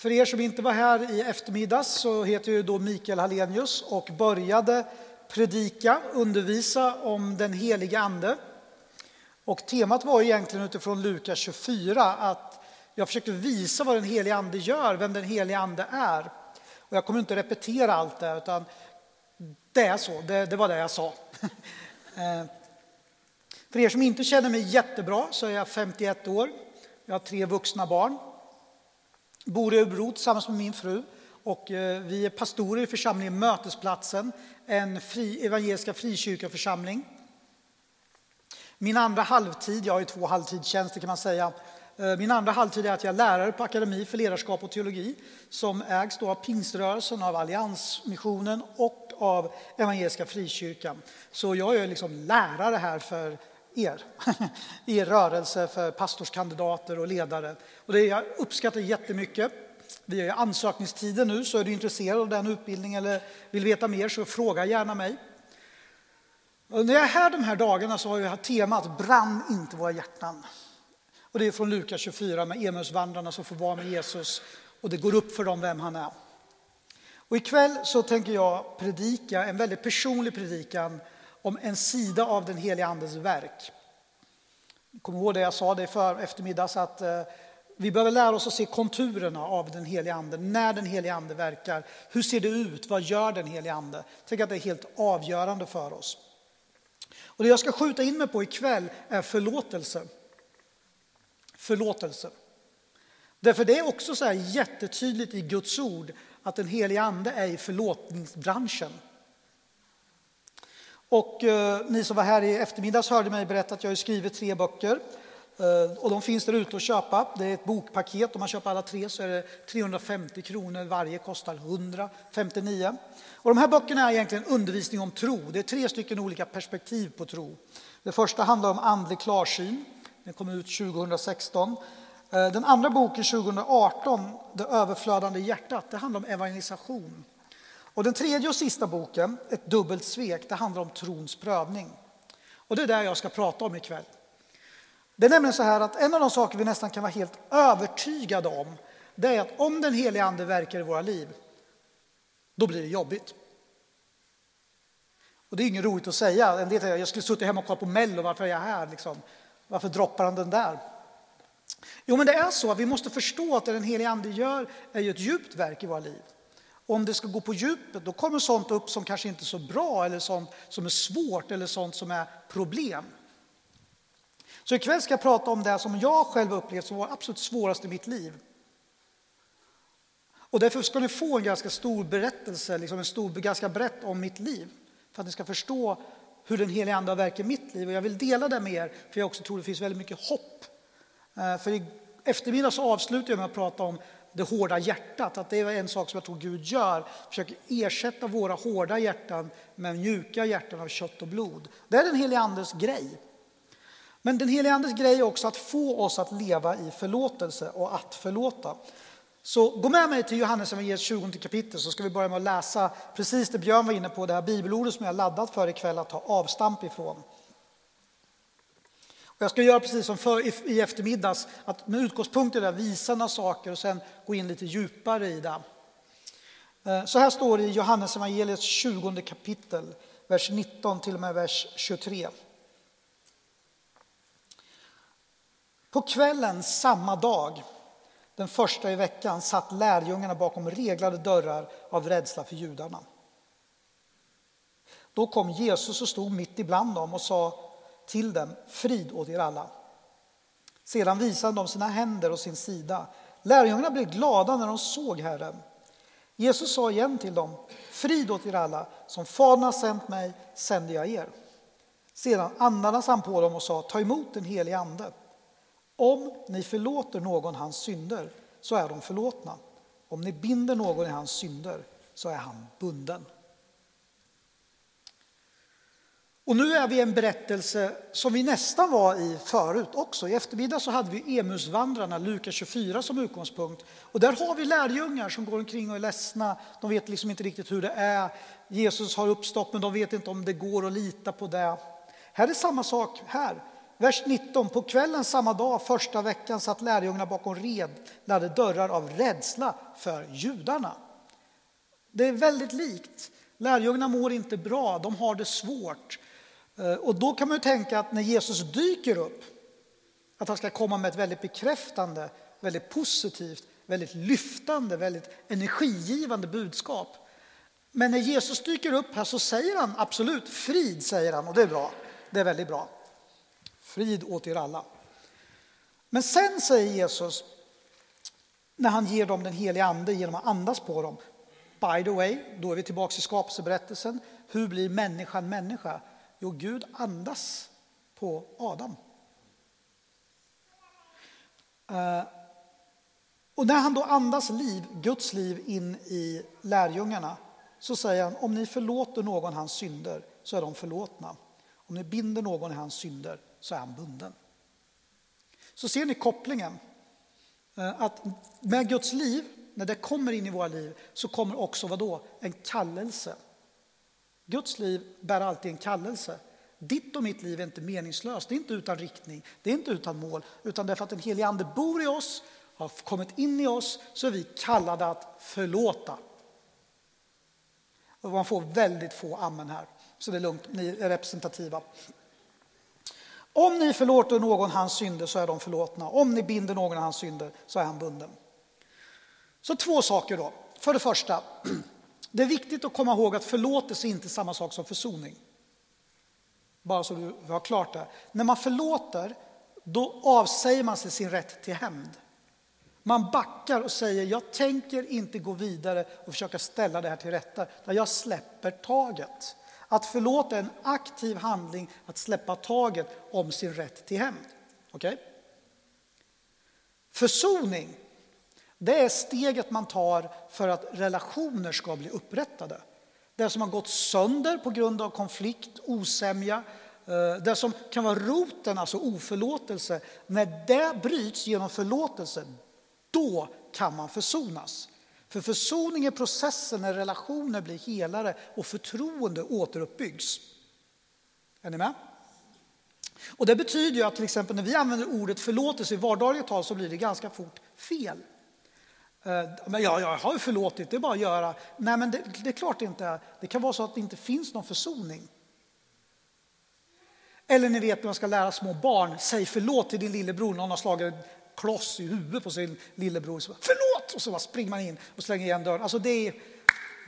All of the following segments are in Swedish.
För er som inte var här i eftermiddags så heter jag då Mikael Hallenius och började predika, undervisa om den helige Ande. Och temat var egentligen utifrån Lukas 24 att jag försökte visa vad den helige Ande gör, vem den helige Ande är. Och jag kommer inte repetera allt det, utan det är så, det, det var det jag sa. Eh, för er som inte känner mig jättebra så är jag 51 år. Jag har tre vuxna barn. Bor i Örebro tillsammans med min fru. Och eh, vi är pastorer i församlingen Mötesplatsen, en fri, evangeliska frikyrkoförsamling. Min andra halvtid, jag har ju två halvtidstjänster kan man säga, eh, min andra halvtid är att jag är lärare på Akademi för ledarskap och teologi som ägs då av Pingströrelsen, av Alliansmissionen och av Evangeliska Frikyrkan. Så jag är liksom lärare här för er, er rörelse, för pastorskandidater och ledare. Och det jag uppskattar jättemycket. Vi har ansökningstider nu, så är du intresserad av den utbildningen eller vill veta mer så fråga gärna mig. Och när jag är här de här dagarna så har jag temat Brann inte våra hjärtan. Och det är från Lukas 24 med Emmausvandrarna som får vara med Jesus och det går upp för dem vem han är. Och ikväll så tänker jag predika en väldigt personlig predikan om en sida av den heliga Andens verk. Kom ihåg det jag sa det för eftermiddags att eh, vi behöver lära oss att se konturerna av den heliga Ande, när den heliga Ande verkar. Hur ser det ut? Vad gör den heliga Ande? Tänk att det är helt avgörande för oss. Och det jag ska skjuta in mig på ikväll är förlåtelse. Förlåtelse. Därför det är också så här jättetydligt i Guds ord att den heliga Ande är i förlåtningsbranschen. Och eh, ni som var här i eftermiddags hörde mig berätta att jag har skrivit tre böcker. Eh, och de finns där ute att köpa. Det är ett bokpaket. Om man köper alla tre så är det 350 kronor. Varje kostar 159. Och de här böckerna är egentligen undervisning om tro. Det är tre stycken olika perspektiv på tro. Det första handlar om andlig klarsyn. Den kom ut 2016. Eh, den andra boken 2018, Det överflödande hjärtat, det handlar om evangelisation. Och den tredje och sista boken, Ett dubbelt svek, det handlar om trons prövning. Och det är det jag ska prata om ikväll. Det är nämligen så här att en av de saker vi nästan kan vara helt övertygade om, det är att om den heliga Ande verkar i våra liv, då blir det jobbigt. Och det är inget roligt att säga. En del säger jag skulle suttit hemma och kollat på Mello, varför är jag här? Liksom? Varför droppar han den där? Jo, men det är så att vi måste förstå att det den heliga Ande gör är ju ett djupt verk i våra liv. Om det ska gå på djupet, då kommer sånt upp som kanske inte är så bra eller sånt som är svårt eller sånt som är problem. Så ikväll ska jag prata om det som jag själv upplevt som var absolut svårast i mitt liv. Och därför ska ni få en ganska stor berättelse, liksom en stor, ganska brett om mitt liv. För att ni ska förstå hur den heliga Ande har verkat i mitt liv. Och jag vill dela det med er, för jag också tror det finns väldigt mycket hopp. Eh, för i eftermiddag så avslutar jag med att prata om det hårda hjärtat, att det är en sak som jag tror Gud gör, försöker ersätta våra hårda hjärtan med mjuka hjärtan av kött och blod. Det är den helige Andes grej. Men den helige Andes grej är också att få oss att leva i förlåtelse och att förlåta. Så gå med mig till Johannes evangeliets 20 kapitel så ska vi börja med att läsa precis det Björn var inne på, det här bibelordet som jag laddat för ikväll att ta avstamp ifrån. Jag ska göra precis som för, i eftermiddags, att med utgångspunkt i det visa några saker och sen gå in lite djupare i det. Eh, så här står det i Johannes evangeliets 20 kapitel, vers 19 till och med vers 23. På kvällen samma dag, den första i veckan, satt lärjungarna bakom reglade dörrar av rädsla för judarna. Då kom Jesus och stod mitt ibland dem och sa till dem, frid åt er alla. Sedan visade de sina händer och sin sida. Lärjungarna blev glada när de såg Herren. Jesus sa igen till dem, frid åt er alla, som Fadern har sänt mig sänder jag er. Sedan andades han på dem och sa, ta emot den helige Ande. Om ni förlåter någon hans synder så är de förlåtna. Om ni binder någon i hans synder så är han bunden. Och nu är vi i en berättelse som vi nästan var i förut också. I eftermiddag så hade vi Emusvandrarna, Lukas 24 som utgångspunkt. Och där har vi lärjungar som går omkring och är ledsna. De vet liksom inte riktigt hur det är. Jesus har uppstått men de vet inte om det går att lita på det. Här är samma sak här. Vers 19. På kvällen samma dag, första veckan, satt lärjungarna bakom redlade dörrar av rädsla för judarna. Det är väldigt likt. Lärjungarna mår inte bra, de har det svårt. Eh, och då kan man ju tänka att när Jesus dyker upp, att han ska komma med ett väldigt bekräftande, väldigt positivt, väldigt lyftande, väldigt energigivande budskap. Men när Jesus dyker upp här så säger han absolut frid, säger han, och det är bra. Det är väldigt bra. Frid åt er alla. Men sen säger Jesus, när han ger dem den heliga ande genom att andas på dem, by the way, då är vi tillbaka i skapelseberättelsen. Hur blir människan människa? Jo, Gud andas på Adam. Eh, och när han då andas liv, Guds liv in i lärjungarna så säger han om ni förlåter någon hans synder så är de förlåtna. Om ni binder någon i hans synder så är han bunden. Så ser ni kopplingen. Eh, att med Guds liv, när det kommer in i våra liv, så kommer också vad då? En kallelse. Guds liv bär alltid en kallelse. Ditt och mitt liv är inte meningslöst, det är inte utan riktning, det är inte utan mål, utan därför att den helige Ande bor i oss, har kommit in i oss, så är vi kallade att förlåta. Och man får väldigt få amen här, så det är lugnt, ni är representativa. Om ni förlåter någon hans synder så är de förlåtna. Om ni binder någon hans synder så är han bunden. Så två saker då. För det första, det är viktigt att komma ihåg att förlåtelse är inte samma sak som försoning. Bara så du har klart det. När man förlåter, då avsäger man sig sin rätt till hämnd. Man backar och säger, jag tänker inte gå vidare och försöka ställa det här till rätta, utan jag släpper taget. Att förlåta är en aktiv handling, att släppa taget om sin rätt till hämnd. Okay? Försoning, det är steget man tar för att relationer ska bli upprättade. Det som har gått sönder på grund av konflikt, osämja, eh, det som kan vara roten, alltså oförlåtelse, när det bryts genom förlåtelse, då kan man försonas. För försoning är processen när relationer blir helare och förtroende återuppbyggs. Är ni med? Och det betyder ju att till exempel när vi använder ordet förlåtelse i vardagligt tal så blir det ganska fort fel. Eh, men ja, jag har ju förlåtit, det är bara att göra. Nej, men det, det är klart det inte är. Det kan vara så att det inte finns någon försoning. Eller ni vet när man ska lära små barn, säg förlåt till din lillebror någon har slagit en kloss i huvudet på sin lillebror. Så, Förlåt! Och så springer man in och slänger igen dörren. Alltså det är,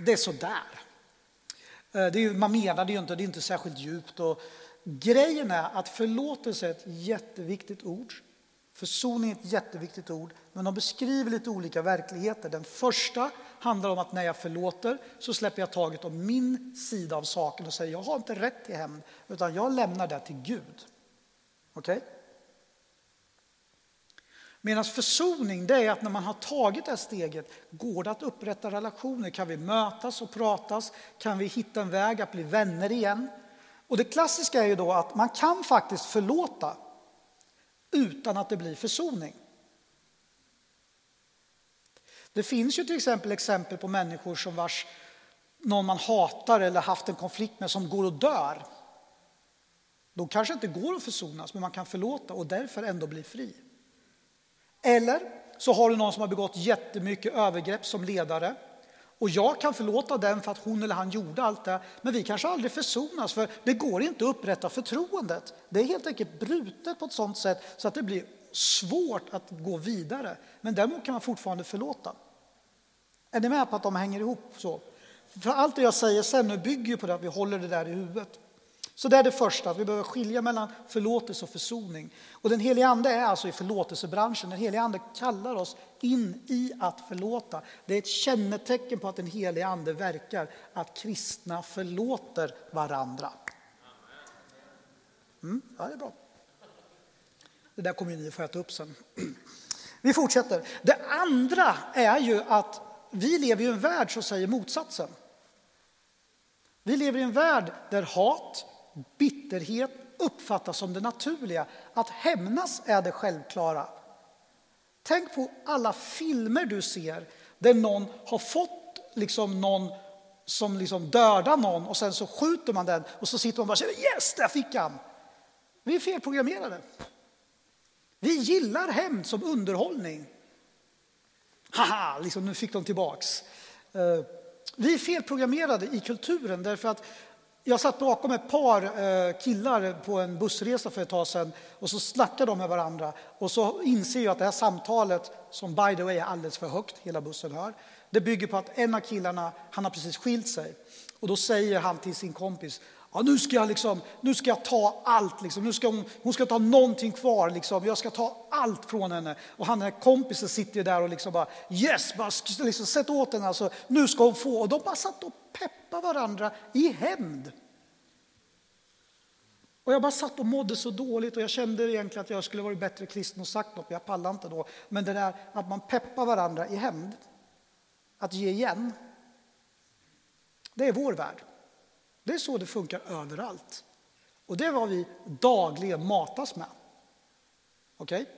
det är sådär. Eh, det är, man menar det ju inte, det är inte särskilt djupt. Och grejen är att förlåtelse är ett jätteviktigt ord. Försoning är ett jätteviktigt ord, men de beskriver lite olika verkligheter. Den första handlar om att när jag förlåter så släpper jag taget om min sida av saken och säger jag har inte rätt till hämnd, utan jag lämnar det till Gud. Okej? Okay? Medan försoning, det är att när man har tagit det här steget, går det att upprätta relationer? Kan vi mötas och pratas? Kan vi hitta en väg att bli vänner igen? Och det klassiska är ju då att man kan faktiskt förlåta utan att det blir försoning. Det finns ju till exempel exempel på människor som vars någon man hatar eller haft en konflikt med som går och dör. De kanske inte går att försonas, men man kan förlåta och därför ändå bli fri. Eller så har du någon som har begått jättemycket övergrepp som ledare. Och jag kan förlåta den för att hon eller han gjorde allt det, men vi kanske aldrig försonas för det går inte att upprätta förtroendet. Det är helt enkelt brutet på ett sådant sätt så att det blir svårt att gå vidare. Men däremot kan man fortfarande förlåta. Är ni med på att de hänger ihop så? För allt det jag säger sen nu bygger ju på det att vi håller det där i huvudet. Så det är det första, att vi behöver skilja mellan förlåtelse och försoning. Och den heliga Ande är alltså i förlåtelsebranschen. Den heliga Ande kallar oss in i att förlåta. Det är ett kännetecken på att den heliga Ande verkar, att kristna förlåter varandra. Mm, ja, det är bra. Det där kommer ni få äta upp sen. Vi fortsätter. Det andra är ju att vi lever i en värld som säger motsatsen. Vi lever i en värld där hat, bitterhet uppfattas som det naturliga. Att hämnas är det självklara. Tänk på alla filmer du ser där någon har fått liksom någon som liksom dödar någon och sen så skjuter man den och så sitter man bara och säger yes, där fick han. Vi är felprogrammerade. Vi gillar hämnd som underhållning. Haha, liksom, nu fick de tillbaks. Eh, vi är felprogrammerade i kulturen därför att jag satt bakom ett par eh, killar på en bussresa för ett tag sedan och så snackade de med varandra och så inser jag att det här samtalet, som by the way är alldeles för högt, hela bussen hör, det bygger på att en av killarna, han har precis skilt sig och då säger han till sin kompis, Ja, nu, ska jag liksom, nu ska jag ta allt, liksom. nu ska hon, hon ska ta någonting kvar, liksom. jag ska ta allt från henne. Och han, den här kompisen sitter där och liksom bara yes, bara liksom, sätt åt henne, alltså, nu ska hon få. Och de bara satt och peppa varandra i hämnd. Och jag bara satt och mådde så dåligt och jag kände egentligen att jag skulle varit bättre kristen och sagt något, men jag pallade inte då. Men det där att man peppar varandra i hämnd, att ge igen, det är vår värld. Det är så det funkar överallt. Och det är vad vi dagligen matas med. Okej? Okay?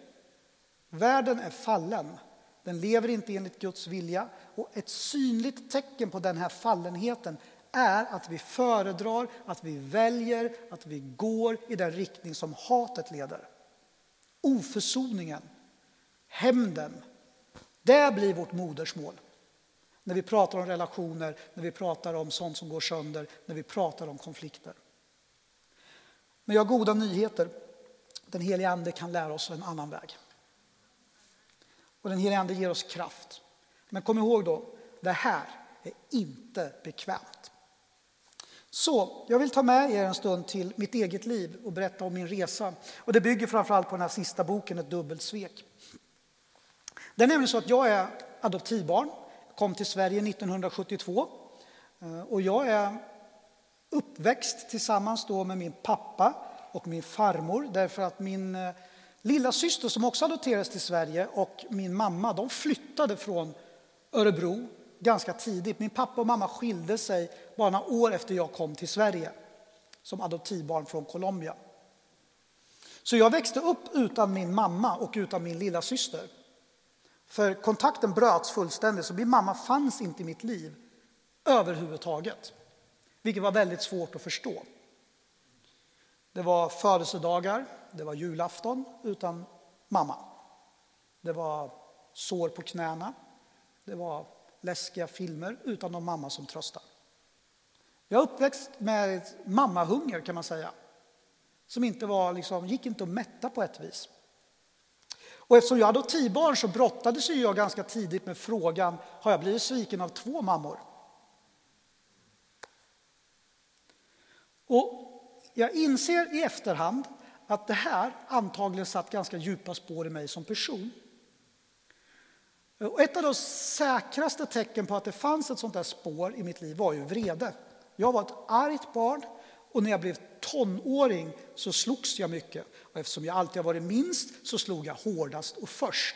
Världen är fallen. Den lever inte enligt Guds vilja. Och ett synligt tecken på den här fallenheten är att vi föredrar, att vi väljer, att vi går i den riktning som hatet leder. Oförsoningen, hämnden, det blir vårt modersmål. När vi pratar om relationer, när vi pratar om sånt som går sönder, när vi pratar om konflikter. Men jag har goda nyheter. Den heliga Ande kan lära oss en annan väg. Och den helige Ande ger oss kraft. Men kom ihåg då, det här är inte bekvämt. Så jag vill ta med er en stund till mitt eget liv och berätta om min resa. Och det bygger framförallt på den här sista boken, Ett dubbelt svek. Det är nämligen så att jag är adoptivbarn kom till Sverige 1972. Eh, och jag är uppväxt tillsammans då med min pappa och min farmor därför att min eh, lilla syster som också adopterades till Sverige och min mamma de flyttade från Örebro ganska tidigt. Min pappa och mamma skilde sig bara några år efter jag kom till Sverige som adoptivbarn från Colombia. Så jag växte upp utan min mamma och utan min lilla syster. För kontakten bröts fullständigt, så min mamma fanns inte i mitt liv överhuvudtaget. Vilket var väldigt svårt att förstå. Det var födelsedagar, det var julafton utan mamma. Det var sår på knäna, det var läskiga filmer utan någon mamma som tröstade. Jag är uppväxt med mammahunger kan man säga. Som inte var, liksom, gick inte att mätta på ett vis. Och eftersom jag hade adoptivbarn så brottades jag ganska tidigt med frågan, har jag blivit sviken av två mammor? Och jag inser i efterhand att det här antagligen satt ganska djupa spår i mig som person. Och ett av de säkraste tecken på att det fanns ett sånt där spår i mitt liv var ju vrede. Jag var ett argt barn och när jag blev tonåring så slogs jag mycket. Och eftersom jag alltid har varit minst så slog jag hårdast och först.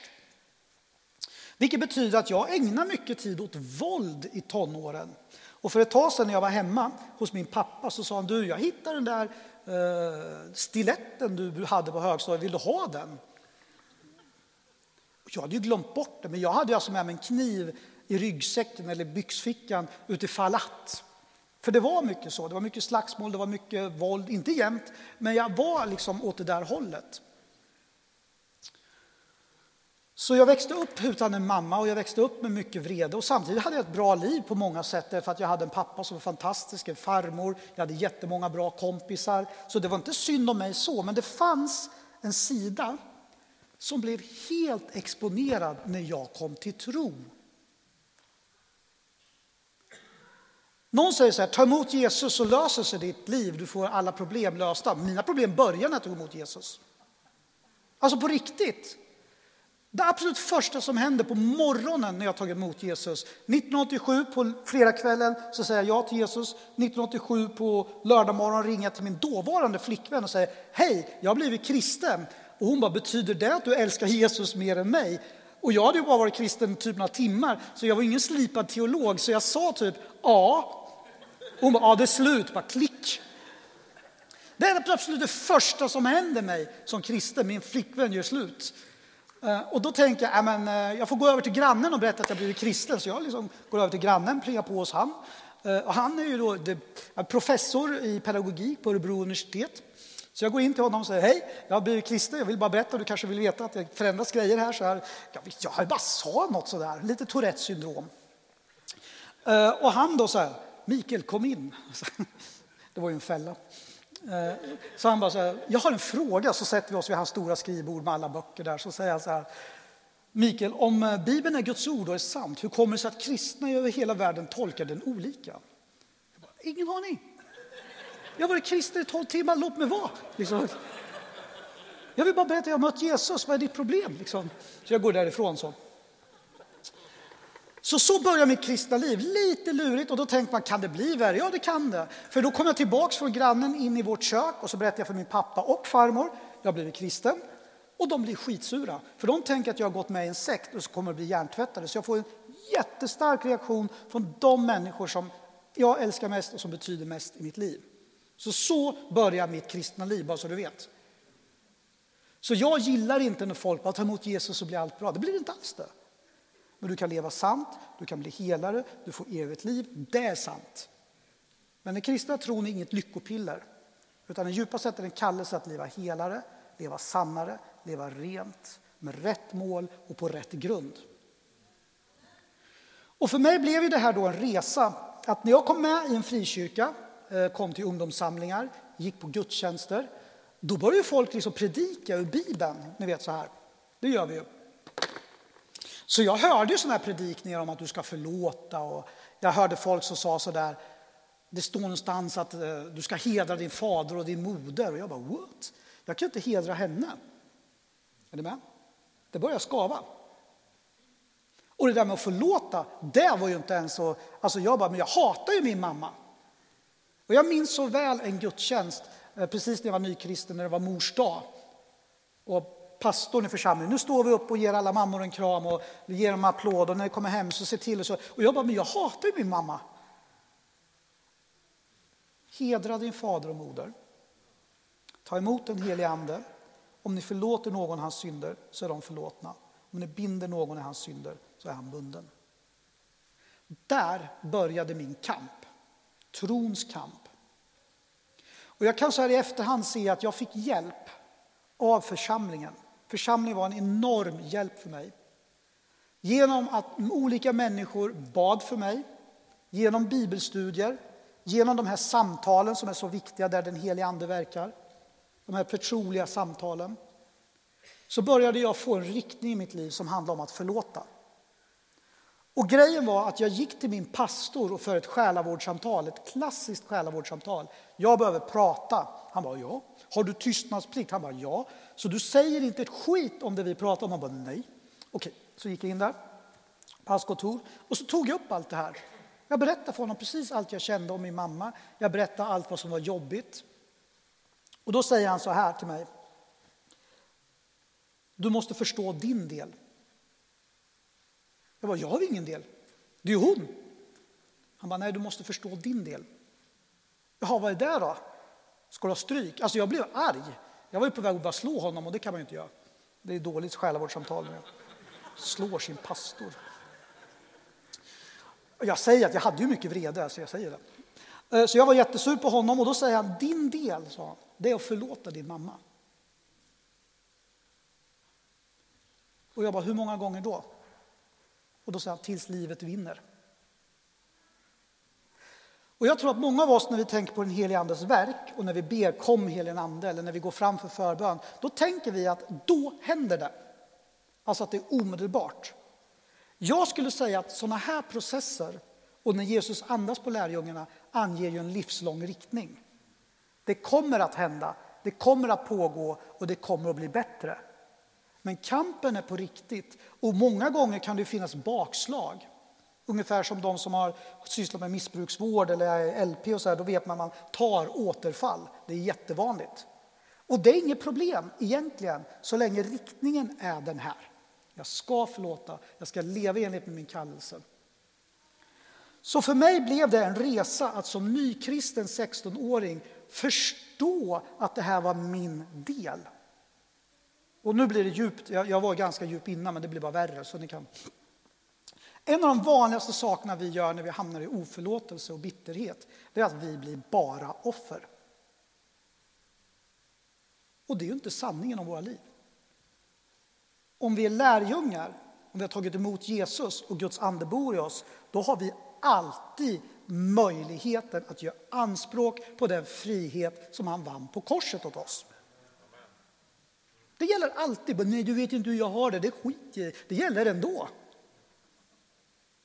Vilket betyder att jag ägnar mycket tid åt våld i tonåren. Och för ett tag sedan när jag var hemma hos min pappa så sa han du, jag hittade den där eh, stiletten du hade på högstadiet, vill du ha den? Jag hade ju glömt bort det, men jag hade alltså med mig en kniv i ryggsäcken eller byxfickan utifall att. För det var mycket så, det var mycket slagsmål, det var mycket våld, inte jämt, men jag var liksom åt det där hållet. Så jag växte upp utan en mamma och jag växte upp med mycket vrede och samtidigt hade jag ett bra liv på många sätt därför att jag hade en pappa som var fantastisk, en farmor, jag hade jättemånga bra kompisar. Så det var inte synd om mig så, men det fanns en sida som blev helt exponerad när jag kom till tro. Någon säger så här, ta emot Jesus så löser sig ditt liv, du får alla problem lösta. Mina problem börjar när jag tog emot Jesus. Alltså på riktigt. Det absolut första som händer på morgonen när jag tagit emot Jesus. 1987 på fredagskvällen så säger jag ja till Jesus. 1987 på lördagmorgon ringer jag till min dåvarande flickvän och säger hej, jag har blivit kristen. Och hon bara, betyder det att du älskar Jesus mer än mig? Och jag hade ju bara varit kristen typ några timmar, så jag var ingen slipad teolog, så jag sa typ ja. Hon bara, ja det är slut, bara klick. Det är absolut det första som händer mig som kristen, min flickvän gör slut. Eh, och då tänker jag, men, eh, jag får gå över till grannen och berätta att jag blivit kristen. Så jag liksom går över till grannen, plingar på hos han. Eh, och han är ju då professor i pedagogik på Örebro universitet. Så jag går in till honom och säger hej, jag har blivit kristen, jag vill bara berätta, du kanske vill veta att det förändras grejer här. Så här. Jag, visst, jag bara sa något sådär, lite Tourettes syndrom. Och han då så här, Mikael kom in. Det var ju en fälla. Eh, så han bara så här, jag har en fråga, så sätter vi oss vid hans stora skrivbord med alla böcker där, så säger han så här, Mikael, om eh, Bibeln är Guds ord och är sant, hur kommer det sig att kristna över hela världen tolkar den olika? Bara, Ingen aning. Jag har varit kristen i tolv timmar, låt mig vara. Liksom. Jag vill bara berätta, jag har mött Jesus, vad är ditt problem? Liksom. Så jag går därifrån så. Så så börjar mitt kristna liv, lite lurigt och då tänker man, kan det bli värre? Ja, det kan det. För då kommer jag tillbaks från grannen in i vårt kök och så berättar jag för min pappa och farmor, jag har blivit kristen. Och de blir skitsura, för de tänker att jag har gått med i en sekt och så kommer att bli hjärntvättade. Så jag får en jättestark reaktion från de människor som jag älskar mest och som betyder mest i mitt liv. Så så börjar mitt kristna liv, bara så du vet. Så jag gillar inte när folk bara tar emot Jesus så blir allt bra. Det blir inte alls det. Men du kan leva sant, du kan bli helare, du får evigt liv. Det är sant. Men den kristna tron är inget lyckopiller, utan den djupa sättet är en kallelse att leva helare, leva sannare, leva rent, med rätt mål och på rätt grund. Och för mig blev det här då en resa. Att när jag kom med i en frikyrka, eh, kom till ungdomssamlingar, gick på gudstjänster, då började folk liksom predika ur Bibeln. Ni vet så här. Det gör vi ju. Så jag hörde ju sådana här predikningar om att du ska förlåta och jag hörde folk som sa sådär, det står någonstans att eh, du ska hedra din fader och din moder. Och jag bara, what? Jag kan inte hedra henne. Är ni med? Det börjar skava. Och det där med att förlåta, det var ju inte ens så... Alltså jag bara, men jag hatar ju min mamma. Och jag minns så väl en gudstjänst, eh, precis när jag var nykristen, när det var mors dag. Och pastorn i församlingen, nu står vi upp och ger alla mammor en kram och vi ger dem applåd och när de kommer hem så se till och så. Och jag bara, men jag hatar ju min mamma. Hedra din fader och moder. Ta emot den helige Ande. Om ni förlåter någon hans synder så är de förlåtna. Om ni binder någon i hans synder så är han bunden. Där började min kamp. Trons kamp. Och jag kan så här i efterhand se att jag fick hjälp av församlingen. Församlingen var en enorm hjälp för mig. Genom att olika människor bad för mig, genom bibelstudier, genom de här samtalen som är så viktiga där den helige Ande verkar, de här förtroliga samtalen, så började jag få en riktning i mitt liv som handlade om att förlåta. Och grejen var att jag gick till min pastor och för ett själavårdssamtal, ett klassiskt själavårdssamtal. Jag behöver prata. Han bara, ja. Har du tystnadsplikt? Han bara, ja. Så du säger inte ett skit om det vi pratar om? Han bara, nej. Okej, så gick jag in där, passkontor, och så tog jag upp allt det här. Jag berättade för honom precis allt jag kände om min mamma. Jag berättade allt vad som var jobbigt. Och då säger han så här till mig. Du måste förstå din del. Jag bara, jag har ingen del. Det är ju hon. Han bara, nej du måste förstå din del. Jaha, vad är det då? Ska du ha stryk? Alltså jag blev arg. Jag var ju på väg att bara slå honom och det kan man ju inte göra. Det är dåligt själavårdssamtal när slår sin pastor. Jag säger att jag hade ju mycket vrede, så jag säger det. Eh, så jag var jättesur på honom och då säger han, din del, sa han, det är att förlåta din mamma. Och jag bara, hur många gånger då? Och då säger han, tills livet vinner. Och jag tror att många av oss när vi tänker på den helige Andes verk och när vi ber kom helige Ande eller när vi går fram för förbön, då tänker vi att då händer det. Alltså att det är omedelbart. Jag skulle säga att sådana här processer och när Jesus andas på lärjungarna anger ju en livslång riktning. Det kommer att hända, det kommer att pågå och det kommer att bli bättre. Men kampen är på riktigt och många gånger kan det finnas bakslag. Ungefär som de som har sysslat med missbruksvård eller LP och så här, då vet man att man tar återfall. Det är jättevanligt. Och det är inget problem egentligen, så länge riktningen är den här. Jag ska förlåta, jag ska leva enligt med min kallelse. Så för mig blev det en resa att som nykristen 16-åring förstå att det här var min del. Och nu blir det djupt, jag, var ganska djup innan men det blir bara värre. Så ni kan en av de vanligaste sakerna vi gör när vi hamnar i oförlåtelse och bitterhet, det är att vi blir bara offer. Och det är ju inte sanningen om våra liv. Om vi är lärjungar, om vi har tagit emot Jesus och Guds ande bor i oss, då har vi alltid möjligheten att göra anspråk på den frihet som han vann på korset åt oss. Det gäller alltid. Nej, du vet inte hur jag har det. Det skit Det gäller ändå.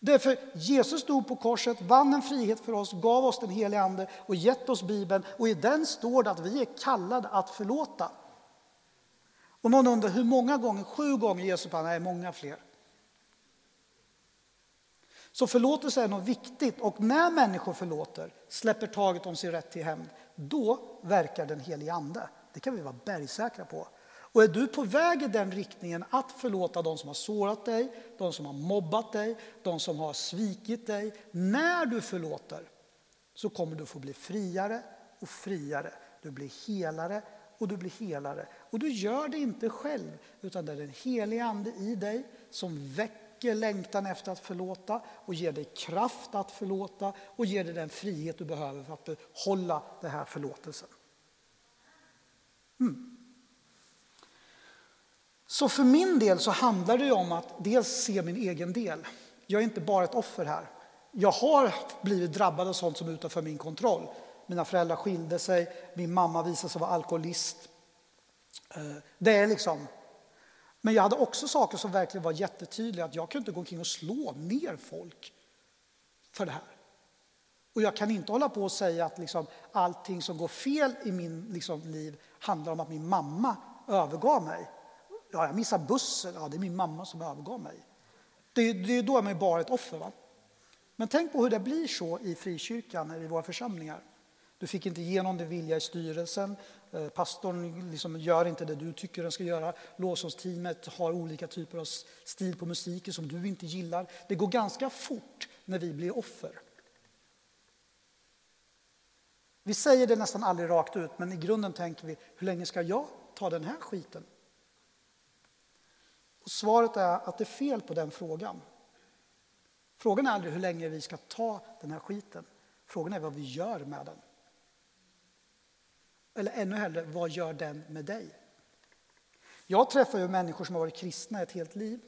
Därför Jesus stod på korset, vann en frihet för oss, gav oss den helige Ande och gett oss Bibeln. Och i den står det att vi är kallade att förlåta. Och någon undrar hur många gånger? Sju gånger Jesus bara, nej, många fler. Så förlåtelse är något viktigt och när människor förlåter, släpper taget om sin rätt till hämnd, då verkar den helige Ande. Det kan vi vara bergsäkra på. Och är du på väg i den riktningen att förlåta de som har sårat dig, de som har mobbat dig, de som har svikit dig. När du förlåter så kommer du få bli friare och friare. Du blir helare och du blir helare. Och du gör det inte själv, utan det är den helige Ande i dig som väcker längtan efter att förlåta och ger dig kraft att förlåta och ger dig den frihet du behöver för att behålla den här förlåtelsen. Mm. Så för min del så handlar det om att dels se min egen del. Jag är inte bara ett offer här. Jag har blivit drabbad av sånt som är utanför min kontroll. Mina föräldrar skilde sig, min mamma visade sig vara alkoholist. Eh, det är liksom... Men jag hade också saker som verkligen var jättetydliga. Att jag kunde inte gå omkring och slå ner folk för det här. Och jag kan inte hålla på och säga att liksom allting som går fel i min liksom, liv handlar om att min mamma övergav mig. Ja, jag missar bussen. Ja, det är min mamma som övergav mig. Det, det är då man bara ett offer. Va? Men tänk på hur det blir så i frikyrkan, i våra församlingar. Du fick inte igenom din vilja i styrelsen. Eh, pastorn liksom gör inte det du tycker den ska göra. Lovsångsteamet har olika typer av stil på musiken som du inte gillar. Det går ganska fort när vi blir offer. Vi säger det nästan aldrig rakt ut, men i grunden tänker vi, hur länge ska jag ta den här skiten? Och svaret är att det är fel på den frågan. Frågan är aldrig hur länge vi ska ta den här skiten. Frågan är vad vi gör med den. Eller ännu hellre, vad gör den med dig? Jag träffar ju människor som har varit kristna ett helt liv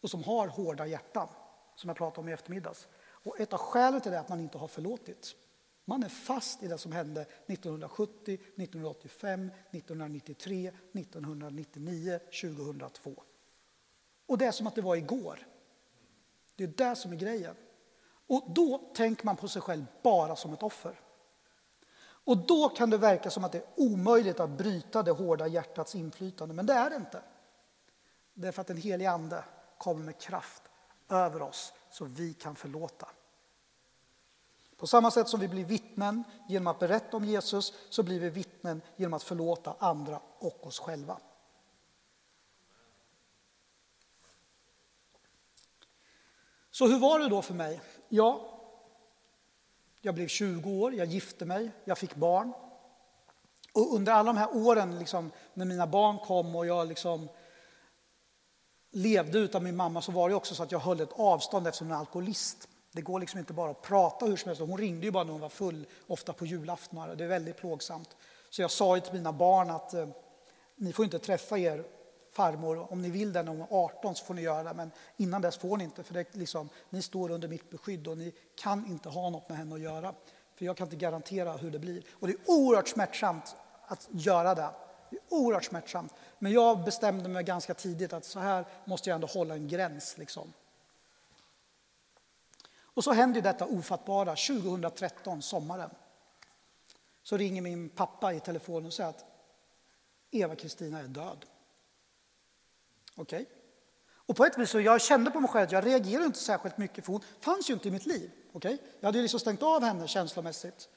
och som har hårda hjärtan, som jag pratade om i eftermiddags. Och ett av skälen till det är att man inte har förlåtit. Man är fast i det som hände 1970, 1985, 1993, 1999, 2002. Och det är som att det var igår. Det är det som är grejen. Och då tänker man på sig själv bara som ett offer. Och då kan det verka som att det är omöjligt att bryta det hårda hjärtats inflytande, men det är det inte. Det är för att den helige Ande kommer med kraft över oss så vi kan förlåta. På samma sätt som vi blir vittnen genom att berätta om Jesus så blir vi vittnen genom att förlåta andra och oss själva. Så hur var det då för mig? Ja, jag blev 20 år, jag gifte mig, jag fick barn. Och under alla de här åren liksom, när mina barn kom och jag liksom levde utan min mamma så var det också så att jag höll ett avstånd eftersom hon är alkoholist. Det går liksom inte bara att prata hur som helst. Hon ringde ju bara när hon var full, ofta på julaftnar. Det är väldigt plågsamt. Så jag sa till mina barn att eh, ni får inte träffa er farmor. Om ni vill det när hon är 18 så får ni göra det, men innan dess får ni inte. För det liksom, ni står under mitt beskydd och ni kan inte ha något med henne att göra. För jag kan inte garantera hur det blir. Och det är oerhört smärtsamt att göra det. Det är oerhört smärtsamt. Men jag bestämde mig ganska tidigt att så här måste jag ändå hålla en gräns. Liksom. Och så händer detta ofattbara 2013, sommaren. Så ringer min pappa i telefonen och säger att Eva-Kristina är död. Okej? Okay? Och på ett vis så jag kände på mig själv att jag reagerade inte särskilt mycket för hon fanns ju inte i mitt liv. Okay? Jag hade liksom stängt av henne känslomässigt.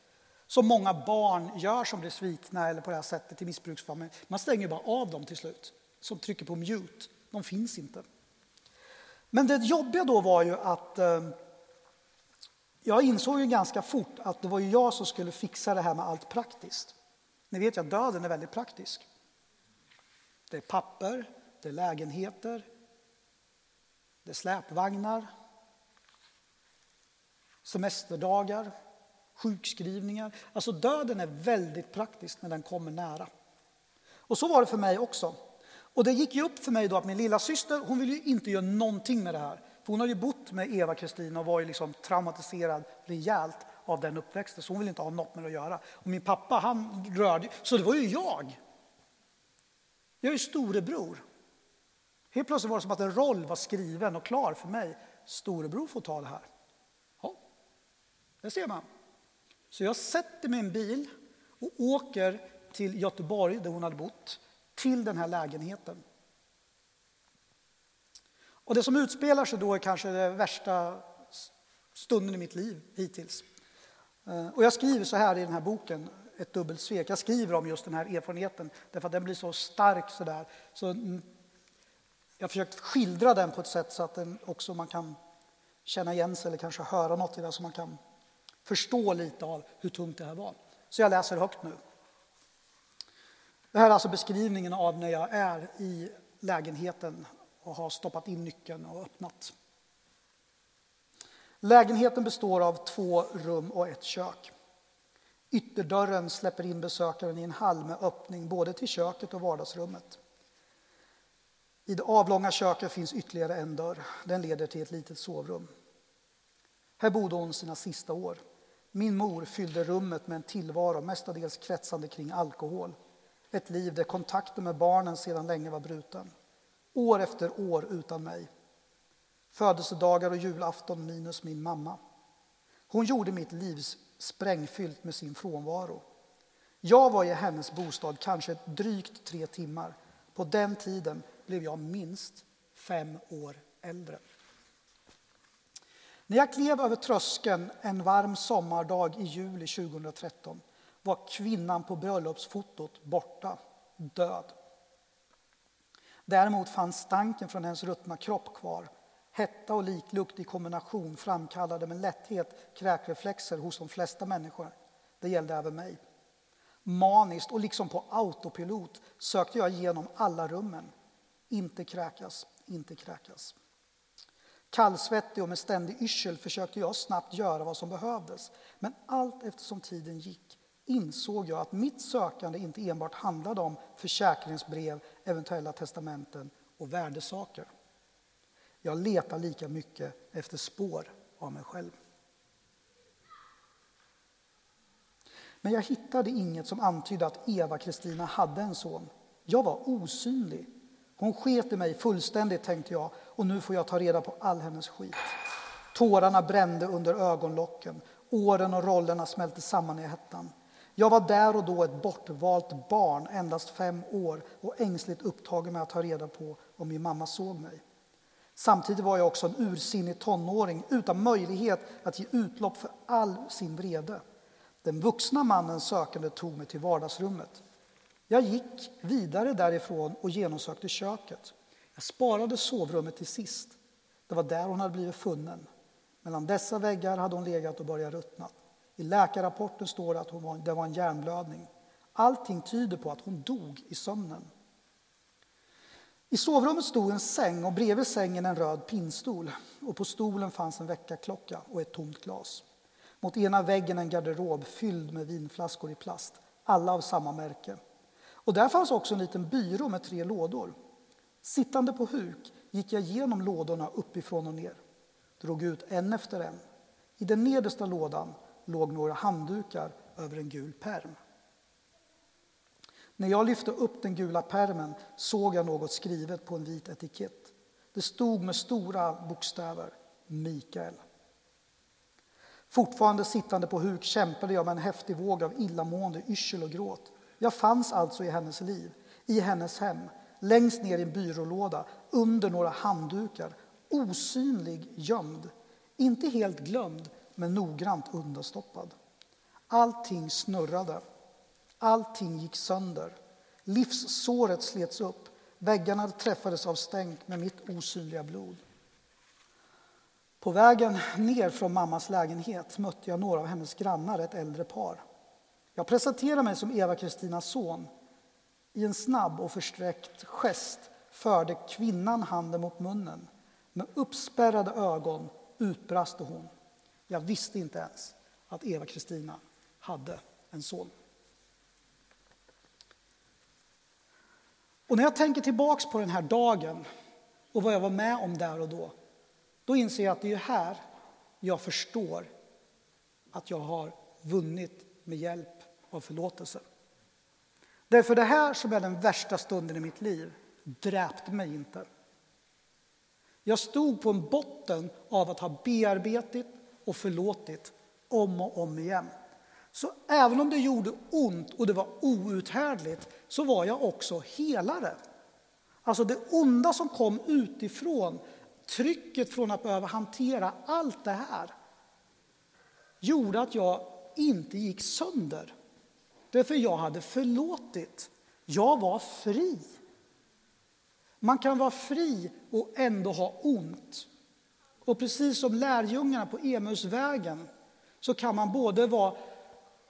Som många barn gör som blir svikna eller på det här sättet i missbruksfamiljer. Man stänger bara av dem till slut. Som trycker på mute. De finns inte. Men det jobbiga då var ju att eh, jag insåg ju ganska fort att det var jag som skulle fixa det här med allt praktiskt. Ni vet ju att döden är väldigt praktisk. Det är papper, det är lägenheter, det är släpvagnar, semesterdagar, sjukskrivningar. Alltså döden är väldigt praktisk när den kommer nära. Och så var det för mig också. Och det gick ju upp för mig då att min lilla syster, hon ville ju inte göra någonting med det här. För hon hade ju bott med Eva-Kristina och var ju liksom traumatiserad rejält av den uppväxten, så hon ville inte ha något med det att göra. Och min pappa, han rörde Så det var ju jag. Jag är ju storebror. Helt plötsligt var det som att en roll var skriven och klar för mig. Storebror får ta det här. Ja, det ser man. Så jag sätter mig i en bil och åker till Göteborg, där hon hade bott, till den här lägenheten. Och det som utspelar sig då är kanske den värsta stunden i mitt liv hittills. Eh, och jag skriver så här i den här boken, Ett dubbelt svek. Jag skriver om just den här erfarenheten därför att den blir så stark så där. Så jag har försökt skildra den på ett sätt så att den också man kan känna igen sig eller kanske höra något i det så man kan förstå lite av hur tungt det här var. Så jag läser högt nu. Det här är alltså beskrivningen av när jag är i lägenheten och har stoppat in nyckeln och öppnat. Lägenheten består av två rum och ett kök. Ytterdörren släpper in besökaren i en hall med öppning både till köket och vardagsrummet. I det avlånga köket finns ytterligare en dörr. Den leder till ett litet sovrum. Här bodde hon sina sista år. Min mor fyllde rummet med en tillvaro mestadels kretsande kring alkohol. Ett liv där kontakten med barnen sedan länge var bruten. År efter år utan mig. Födelsedagar och julafton minus min mamma. Hon gjorde mitt liv sprängfyllt med sin frånvaro. Jag var i hennes bostad kanske drygt tre timmar. På den tiden blev jag minst fem år äldre. När jag klev över tröskeln en varm sommardag i juli 2013 var kvinnan på bröllopsfotot borta, död. Däremot fanns stanken från hennes ruttna kropp kvar. Hetta och liklukt i kombination framkallade med lätthet kräkreflexer hos de flesta människor. Det gällde även mig. Maniskt och liksom på autopilot sökte jag igenom alla rummen. Inte kräkas, inte kräkas. Kallsvettig och med ständig yrsel försökte jag snabbt göra vad som behövdes. Men allt eftersom tiden gick insåg jag att mitt sökande inte enbart handlade om försäkringsbrev, eventuella testamenten och värdesaker. Jag letar lika mycket efter spår av mig själv. Men jag hittade inget som antydde att Eva-Kristina hade en son. Jag var osynlig. Hon sket i mig fullständigt, tänkte jag, och nu får jag ta reda på all hennes skit. Tårarna brände under ögonlocken. Åren och rollerna smälte samman i hettan. Jag var där och då ett bortvalt barn, endast fem år och ängsligt upptagen med att ta reda på om min mamma såg mig. Samtidigt var jag också en ursinnig tonåring utan möjlighet att ge utlopp för all sin vrede. Den vuxna mannens sökande tog mig till vardagsrummet. Jag gick vidare därifrån och genomsökte köket. Jag sparade sovrummet till sist. Det var där hon hade blivit funnen. Mellan dessa väggar hade hon legat och börjat ruttna. I läkarrapporten står det att hon var, det var en hjärnblödning. Allting tyder på att hon dog i sömnen. I sovrummet stod en säng och bredvid sängen en röd pinnstol. Och på stolen fanns en väckarklocka och ett tomt glas. Mot ena väggen en garderob fylld med vinflaskor i plast, alla av samma märke. Och där fanns också en liten byrå med tre lådor. Sittande på huk gick jag igenom lådorna uppifrån och ner. Drog ut en efter en. I den nedersta lådan låg några handdukar över en gul perm. När jag lyfte upp den gula permen såg jag något skrivet på en vit etikett. Det stod med stora bokstäver Mikael. Fortfarande sittande på huk kämpade jag med en häftig våg av illamående, yrsel och gråt. Jag fanns alltså i hennes liv, i hennes hem, längst ner i en byrålåda, under några handdukar, osynlig, gömd. Inte helt glömd, men noggrant undanstoppad. Allting snurrade. Allting gick sönder. Livssåret slets upp. Väggarna träffades av stänk med mitt osynliga blod. På vägen ner från mammas lägenhet mötte jag några av hennes grannar, ett äldre par. Jag presenterade mig som Eva-Kristinas son. I en snabb och försträckt gest förde kvinnan handen mot munnen. Med uppspärrade ögon utbrast hon. Jag visste inte ens att Eva-Kristina hade en son. Och när jag tänker tillbaks på den här dagen och vad jag var med om där och då, då inser jag att det är här jag förstår att jag har vunnit med hjälp av förlåtelse. Därför det här som är den värsta stunden i mitt liv dräpte mig inte. Jag stod på en botten av att ha bearbetat och förlåtit om och om igen. Så även om det gjorde ont och det var outhärdligt så var jag också helare. Alltså det onda som kom utifrån, trycket från att behöva hantera allt det här gjorde att jag inte gick sönder. Därför jag hade förlåtit. Jag var fri. Man kan vara fri och ändå ha ont. Och precis som lärjungarna på Emusvägen så kan man både vara,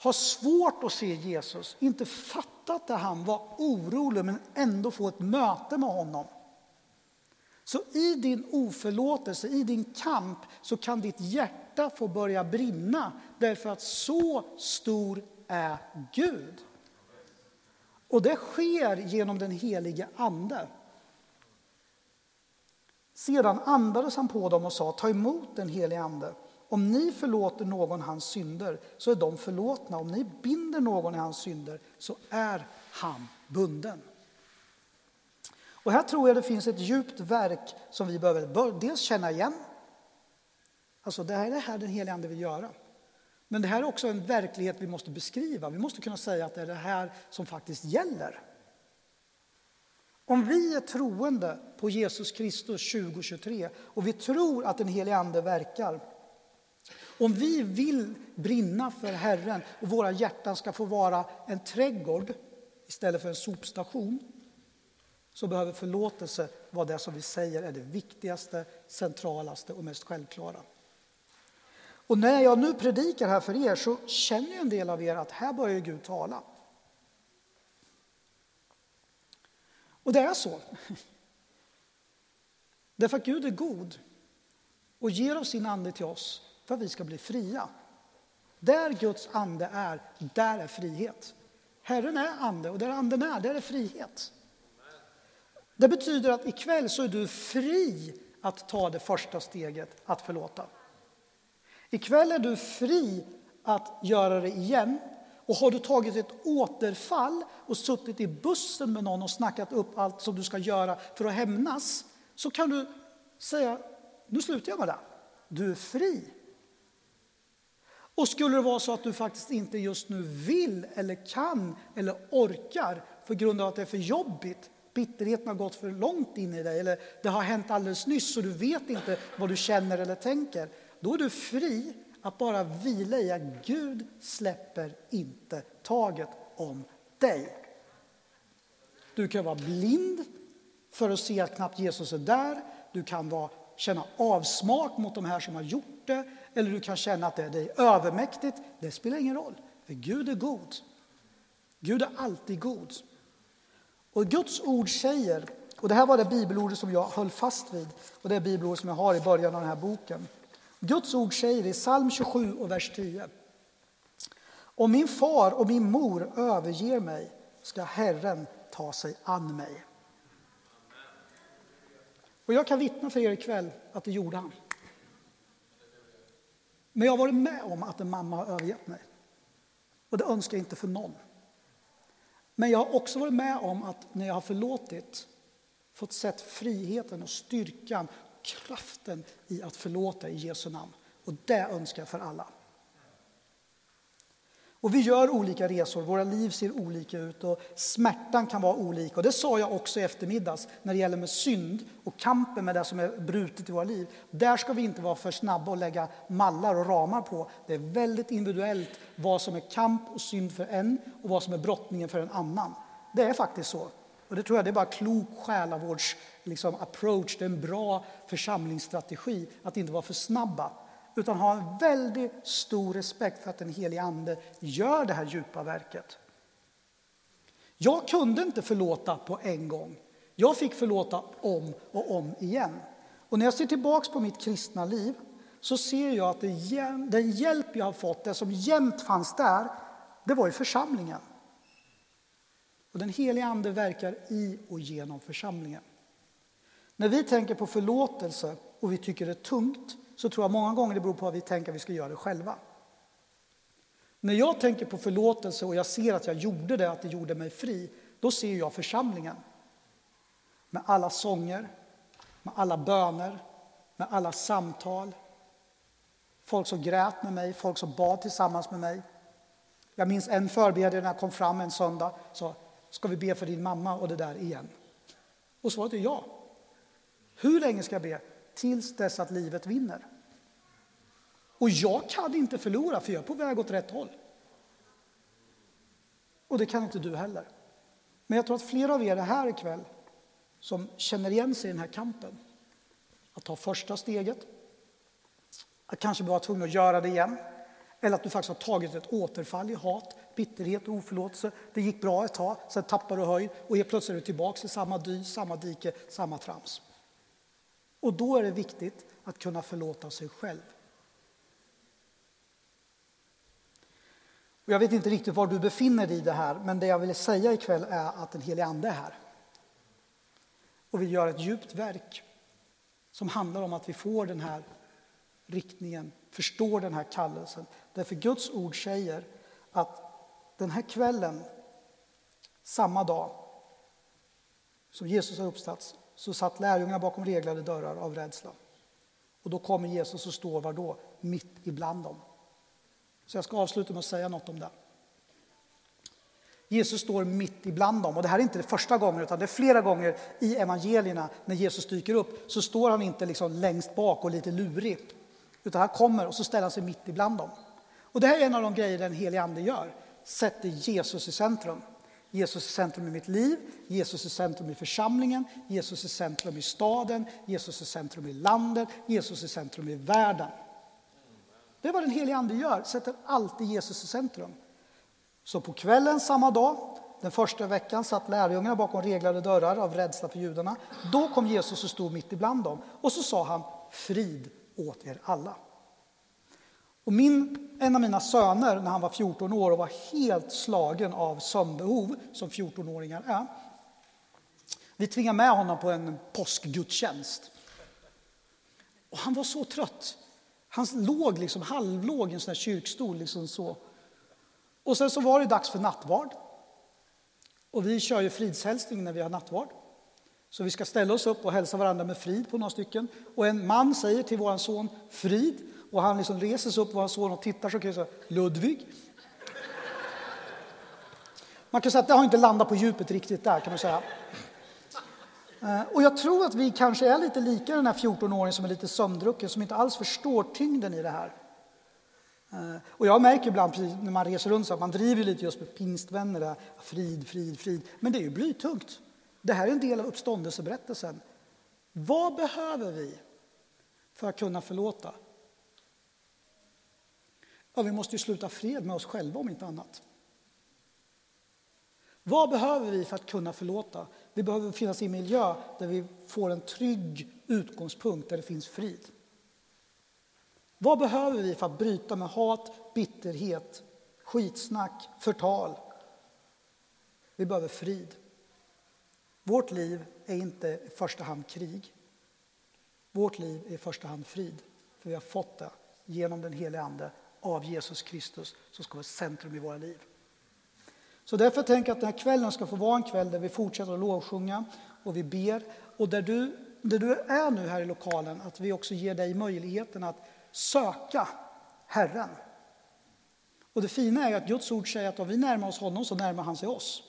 ha svårt att se Jesus, inte fatta att han var orolig men ändå få ett möte med honom. Så i din oförlåtelse, i din kamp, så kan ditt hjärta få börja brinna därför att så stor är Gud. Och det sker genom den helige Ande. Sedan andades han på dem och sa, ta emot den helige Ande. Om ni förlåter någon hans synder så är de förlåtna. Om ni binder någon i hans synder så är han bunden. Och här tror jag det finns ett djupt verk som vi behöver dels känna igen. Alltså det här är det här den helige Ande vill göra. Men det här är också en verklighet vi måste beskriva. Vi måste kunna säga att det är det här som faktiskt gäller. Om vi är troende på Jesus Kristus 2023 och vi tror att den helige Ande verkar om vi vill brinna för Herren och våra hjärtan ska få vara en trädgård istället för en sopstation så behöver förlåtelse vara det som vi säger är det viktigaste, centralaste och mest självklara. Och när jag nu predikar här för er så känner ju en del av er att här börjar Gud tala. Och det är så. Därför att Gud är god och ger oss sin ande till oss för att vi ska bli fria. Där Guds ande är, där är frihet. Herren är ande och där anden är, där är frihet. Det betyder att ikväll så är du fri att ta det första steget att förlåta. Ikväll är du fri att göra det igen. Och har du tagit ett återfall och suttit i bussen med någon och snackat upp allt som du ska göra för att hämnas så kan du säga nu slutar jag med det. Du är fri. Och skulle det vara så att du faktiskt inte just nu vill eller kan eller orkar på grund av att det är för jobbigt, bitterheten har gått för långt in i dig eller det har hänt alldeles nyss så du vet inte vad du känner eller tänker, då är du fri att bara vila i att Gud släpper inte taget om dig. Du kan vara blind för att se att knappt Jesus är där. Du kan vara, känna avsmak mot de här som har gjort det eller du kan känna att det är dig övermäktigt. Det spelar ingen roll, för Gud är god. Gud är alltid god. Och Guds ord säger, och det här var det bibelordet som jag höll fast vid och det är bibelordet som jag har i början av den här boken. Guds ord säger i psalm 27 och vers 10. Om min far och min mor överger mig ska Herren ta sig an mig. Och jag kan vittna för er ikväll att det gjorde han. Men jag har varit med om att en mamma har övergett mig. Och det önskar jag inte för någon. Men jag har också varit med om att när jag har förlåtit fått sett friheten och styrkan, kraften i att förlåta i Jesu namn. Och det önskar jag för alla. Och vi gör olika resor, våra liv ser olika ut och smärtan kan vara olika. Och det sa jag också i eftermiddags när det gäller med synd och kampen med det som är brutet i våra liv. Där ska vi inte vara för snabba och lägga mallar och ramar på. Det är väldigt individuellt vad som är kamp och synd för en och vad som är brottningen för en annan. Det är faktiskt så. Och det tror jag det är bara klok själavårds liksom, approach, det är en bra församlingsstrategi att inte vara för snabba utan ha en väldigt stor respekt för att den helige Ande gör det här djupa verket. Jag kunde inte förlåta på en gång. Jag fick förlåta om och om igen. Och när jag ser tillbaks på mitt kristna liv så ser jag att det, den hjälp jag har fått, det som jämt fanns där, det var i församlingen. Och den helige Ande verkar i och genom församlingen. När vi tänker på förlåtelse och vi tycker det är tungt så tror jag många gånger det beror på att vi tänker att vi ska göra det själva. När jag tänker på förlåtelse och jag ser att jag gjorde det, att det gjorde mig fri, då ser jag församlingen. Med alla sånger, med alla böner, med alla samtal. Folk som grät med mig, folk som bad tillsammans med mig. Jag minns en förebedjare när jag kom fram en söndag sa Ska vi be för din mamma och det där igen? Och svaret är ja. Hur länge ska jag be? Tills dess att livet vinner. Och jag kan inte förlora, för jag är på väg åt rätt håll. Och det kan inte du heller. Men jag tror att flera av er är här ikväll som känner igen sig i den här kampen. Att ta första steget, att kanske vara tvungen att göra det igen. Eller att du faktiskt har tagit ett återfall i hat, bitterhet och oförlåtelse. Det gick bra ett tag, sen tappar du höjd och helt plötsligt är du tillbaka i samma dy, samma dike, samma trams. Och då är det viktigt att kunna förlåta sig själv. Och jag vet inte riktigt var du befinner dig i det här, men det jag vill säga ikväll är att den helige Ande är här. Och vi gör ett djupt verk som handlar om att vi får den här riktningen, förstår den här kallelsen. Därför Guds ord säger att den här kvällen, samma dag som Jesus har uppstått, så satt lärjungarna bakom reglade dörrar av rädsla. Och då kommer Jesus och står var då? Mitt ibland dem. Så jag ska avsluta med att säga något om det. Jesus står mitt ibland dem. Och det här är inte det första gången, utan det är flera gånger i evangelierna när Jesus dyker upp så står han inte liksom längst bak och lite lurig, utan han kommer och så ställer han sig mitt ibland dem. Och det här är en av de grejer den helige Ande gör, sätter Jesus i centrum. Jesus i centrum i mitt liv, Jesus i centrum i församlingen, Jesus i centrum i staden, Jesus i centrum i landet, Jesus i centrum i världen. Det är vad den helige Ande gör, sätter alltid Jesus i centrum. Så på kvällen samma dag, den första veckan, satt lärjungarna bakom reglade dörrar av rädsla för judarna. Då kom Jesus och stod mitt ibland dem och så sa han frid åt er alla. Och min, en av mina söner, när han var 14 år och var helt slagen av sömnbehov, som 14-åringar är, vi tvingade med honom på en påskgudstjänst. Och han var så trött. Han låg liksom halvlåg i en sån här kyrkstol. Liksom så. Och sen så var det dags för nattvard. Och vi kör ju fridshälsning när vi har nattvard. Så vi ska ställa oss upp och hälsa varandra med frid på några stycken. Och en man säger till vår son frid och han liksom reser sig upp, vår son, och tittar så kan jag säga Ludvig. Man kan säga att det har inte landat på djupet riktigt där kan man säga. Eh, och jag tror att vi kanske är lite lika den här 14-åringen som är lite sömndrucken, som inte alls förstår tyngden i det här. Eh, och jag märker ibland när man reser runt så att man driver lite just med pingstvänner, där, frid, frid, frid. Men det är ju blytungt. Det här är en del av uppståndelseberättelsen. Vad behöver vi för att kunna förlåta? Ja, vi måste ju sluta fred med oss själva om inte annat. Vad behöver vi för att kunna förlåta? Vi behöver finnas i en miljö där vi får en trygg utgångspunkt, där det finns frid. Vad behöver vi för att bryta med hat, bitterhet, skitsnack, förtal? Vi behöver frid. Vårt liv är inte i första hand krig. Vårt liv är i första hand frid, för vi har fått det genom den heliga Ande av Jesus Kristus som ska vara centrum i våra liv. Så därför tänker jag att den här kvällen ska få vara en kväll där vi fortsätter att lovsjunga och vi ber. Och där du, där du är nu här i lokalen, att vi också ger dig möjligheten att söka Herren. Och det fina är att Guds ord säger att om vi närmar oss honom så närmar han sig oss.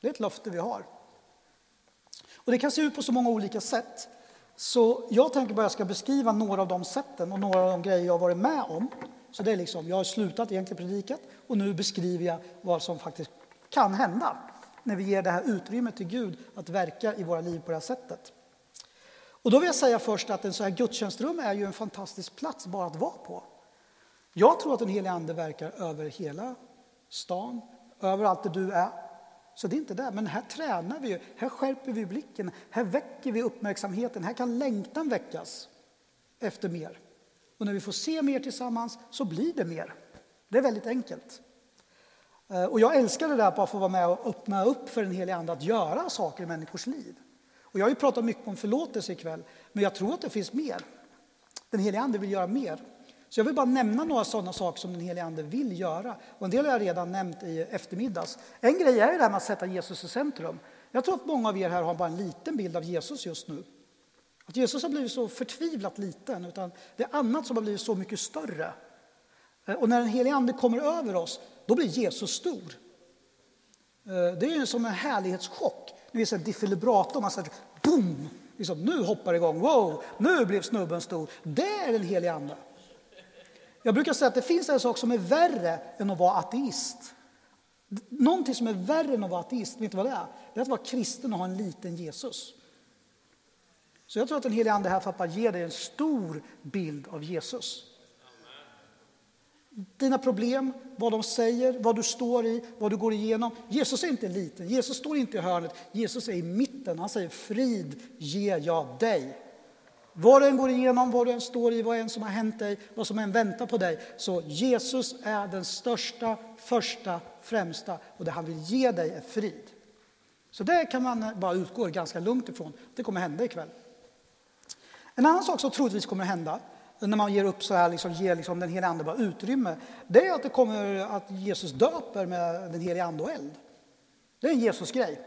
Det är ett löfte vi har. Och det kan se ut på så många olika sätt. Så jag tänker bara jag ska beskriva några av de sätten och några av de grejer jag har varit med om. Så det är liksom, jag har slutat egentligen predikat och nu beskriver jag vad som faktiskt kan hända när vi ger det här utrymmet till Gud att verka i våra liv på det här sättet. Och då vill jag säga först att en så här gudstjänstrum är ju en fantastisk plats bara att vara på. Jag tror att den helige Ande verkar över hela stan, överallt där du är. Så det är inte det, men här tränar vi, här skärper vi blicken, här väcker vi uppmärksamheten, här kan längtan väckas efter mer. Och när vi får se mer tillsammans så blir det mer. Det är väldigt enkelt. Eh, och jag älskar det där att få vara med och öppna upp för den helige Ande att göra saker i människors liv. Och jag har ju pratat mycket om förlåtelse ikväll, men jag tror att det finns mer. Den helige Ande vill göra mer. Så jag vill bara nämna några sådana saker som den helige Ande vill göra. Och en del har jag redan nämnt i eftermiddags. En grej är det här med att sätta Jesus i centrum. Jag tror att många av er här har bara en liten bild av Jesus just nu. Att Jesus har blivit så förtvivlat liten, utan det är annat som har blivit så mycket större. Eh, och när den helige Ande kommer över oss, då blir Jesus stor. Eh, det är som en härlighetschock. Ni vet, en defibrillator, man säger boom! Liksom, nu hoppar det igång, wow, nu blev snubben stor. Det är den helige Ande. Jag brukar säga att det finns en sak som är värre än att vara ateist. Någonting som är värre än att vara ateist, vet du vad det är? Det är att vara kristen och ha en liten Jesus. Så jag tror att den helige Ande är här för att ge dig en stor bild av Jesus. Dina problem, vad de säger, vad du står i, vad du går igenom. Jesus är inte liten, Jesus står inte i hörnet, Jesus är i mitten. Han säger frid ger jag dig. Vad du än går igenom, vad du än står i, vad än som har hänt dig, vad som än väntar på dig. Så Jesus är den största, första, främsta och det han vill ge dig är frid. Så det kan man bara utgå ganska lugnt ifrån. Det kommer hända ikväll. En annan sak som troligtvis kommer att hända när man ger upp så här, liksom, ger liksom den heliga Ande bara utrymme, det är att det kommer att Jesus döper med den heliga Ande och eld. Det är en Jesus-grej.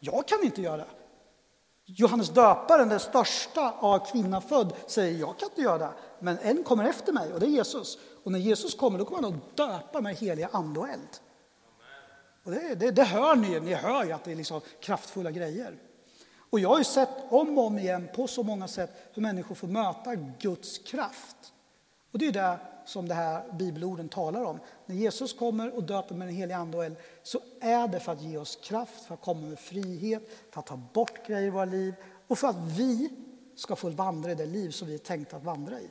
Jag kan inte göra det. Johannes döparen, den största av kvinna född, säger jag kan inte göra det. Men en kommer efter mig och det är Jesus. Och när Jesus kommer då kommer han att döpa med heliga ande och eld. Och det, det, det, hör ni, ni hör ju att det är liksom kraftfulla grejer. Och jag har ju sett om och om igen på så många sätt hur människor får möta Guds kraft. Och det är det som det här bibelorden talar om. När Jesus kommer och döper med den helige Ande och eld så är det för att ge oss kraft, för att komma med frihet, för att ta bort grejer i våra liv och för att vi ska få vandra i det liv som vi är tänkta att vandra i.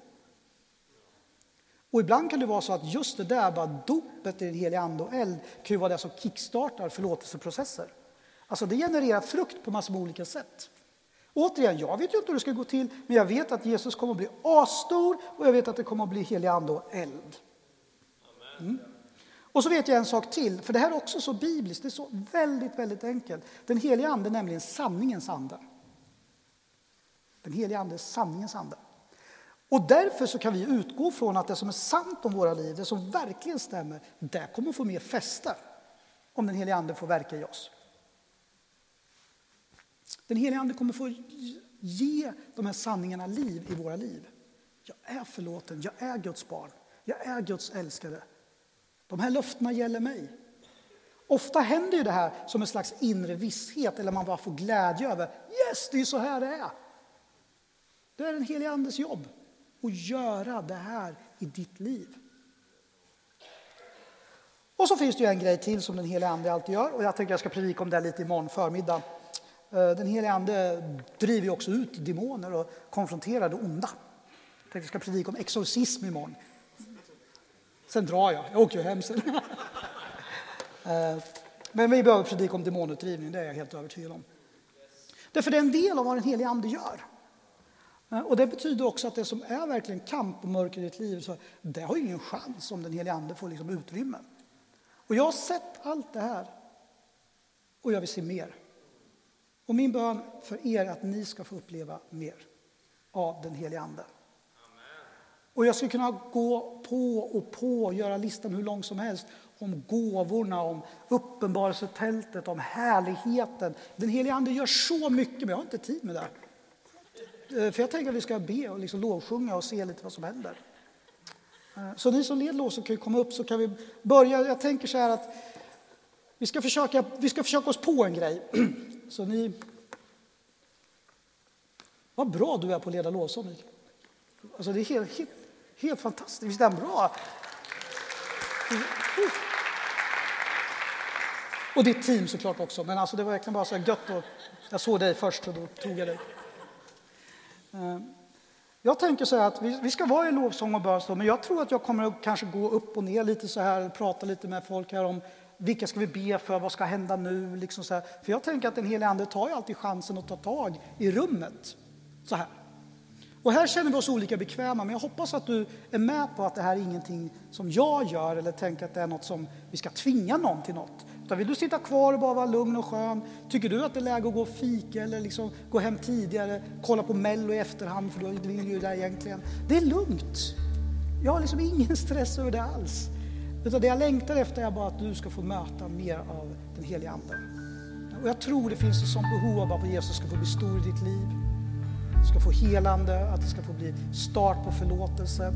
Och ibland kan det vara så att just det där, bara dopet i den helige Ande och eld, kan ju vara det som kickstartar förlåtelseprocesser. Alltså det genererar frukt på massor med olika sätt. Återigen, jag vet ju inte hur det ska gå till, men jag vet att Jesus kommer att bli asstor och jag vet att det kommer att bli helig ande och eld. Mm. Och så vet jag en sak till, för det här är också så bibliskt, det är så väldigt, väldigt enkelt. Den heliga ande är nämligen sanningens ande. Den heliga ande är sanningens ande. Och därför så kan vi utgå från att det som är sant om våra liv, det som verkligen stämmer, det kommer att få mer fäste om den heliga ande får verka i oss. Den helige Ande kommer få ge de här sanningarna liv i våra liv. Jag är förlåten, jag är Guds barn, jag är Guds älskade. De här löftena gäller mig. Ofta händer ju det här som en slags inre visshet eller man bara får glädje över. Yes, det är så här det är. Det är den helige Andes jobb att göra det här i ditt liv. Och så finns det ju en grej till som den helige Ande alltid gör och jag tänker jag ska predika om det lite imorgon förmiddag. Eh, den helige Ande driver också ut demoner och konfronterar det onda. Jag tänkte jag ska predika om exorcism imorgon. Sen drar jag, jag åker ju hem sen. Eh, men vi behöver predika om demonutdrivning, det är jag helt övertygad om. Därför det är en del av vad den helige Ande gör. Eh, och det betyder också att det som är verkligen kamp och mörker i ditt liv, så det har ingen chans om den helige Ande får liksom utrymme. Och jag har sett allt det här och jag vill se mer. Och min bön för er är att ni ska få uppleva mer av den helige Ande. Och jag skulle kunna gå på och på och göra listan hur lång som helst om gåvorna, om uppenbarelsetältet, om härligheten. Den helige Ande gör så mycket, men jag har inte tid med det. Eh, för jag tänker att vi ska be och liksom lovsjunga och se lite vad som händer. Eh, så ni som leder lovsång kan komma upp så kan vi börja. Jag tänker så här att vi ska försöka, vi ska försöka oss på en grej. Så ni... Vad bra du är på att leda lovsång, Alltså det är helt, helt, helt fantastiskt. Visst är den bra? Och ditt team såklart också. Men alltså det var verkligen bara så gött. Och jag såg dig först och då tog jag dig. Eh, jag tänker så här att vi, ska vara i lovsång och bön, men jag tror att jag kommer att kanske gå upp och ner lite så här och prata lite med folk här om vilka ska vi be för? Vad ska hända nu? Liksom så här. För jag tänker att den helige Ande tar ju alltid chansen att ta tag i rummet. Så här. Och här känner vi oss olika bekväma, men jag hoppas att du är med på att det här är ingenting som jag gör eller tänker att det är något som vi ska tvinga någon till något. Utan vill du sitta kvar och bara vara lugn och skön? Tycker du att det är läge att gå och fika eller liksom gå hem tidigare, kolla på Mello i efterhand för du vill ju det egentligen. Det är lugnt. Jag har liksom ingen stress över det alls. Utan det jag längtar efter är bara att du ska få möta mer av den helige Ande. Och jag tror det finns ett sånt behov av att Jesus ska få bli stor i ditt liv. Du ska få helande, att det ska få bli start på förlåtelse.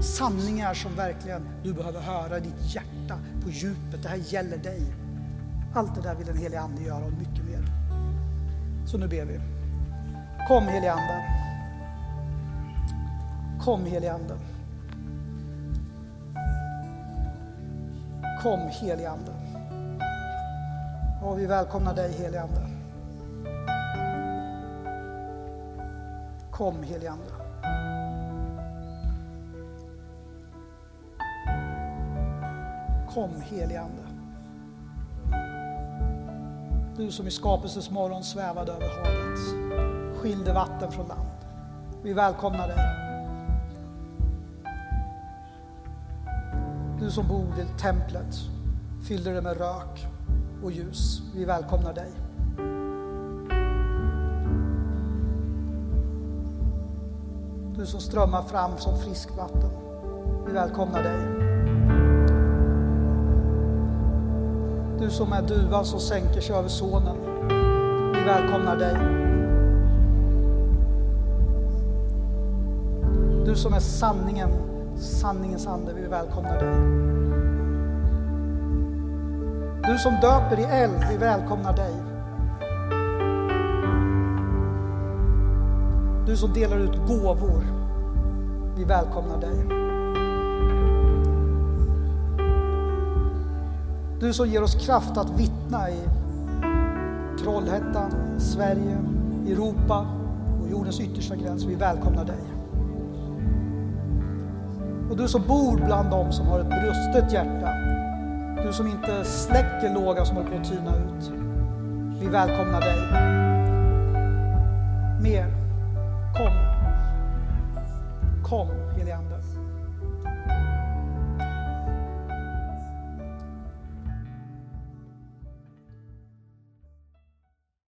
Sanningar som verkligen du behöver höra i ditt hjärta på djupet. Det här gäller dig. Allt det där vill den helige Ande göra och mycket mer. Så nu ber vi. Kom helige Ande. Kom helige Ande. Kom helige Ande. Och vi välkomnar dig helige Ande. Kom helige Ande. Kom helige Ande. Du som i skapelsens morgon svävade över havet, skilde vatten från land. Vi välkomnar dig. Du som bor i templet, fyllde det med rök och ljus. Vi välkomnar dig. Du som strömmar fram som friskt vatten. Vi välkomnar dig. Du som är duvan som sänker sig över sonen. Vi välkomnar dig. Du som är sanningen, sanningens ande. Vi välkomnar dig. Du som döper i eld, vi välkomnar dig. Du som delar ut gåvor, vi välkomnar dig. Du som ger oss kraft att vittna i Trollhättan, Sverige, Europa och jordens yttersta gräns, vi välkomnar dig. Och du som bor bland dem som har ett brustet hjärta, du som inte släcker lågan som håller på att tyna ut. Vi välkomnar dig. Mer. Kom. Kom, helige Ande.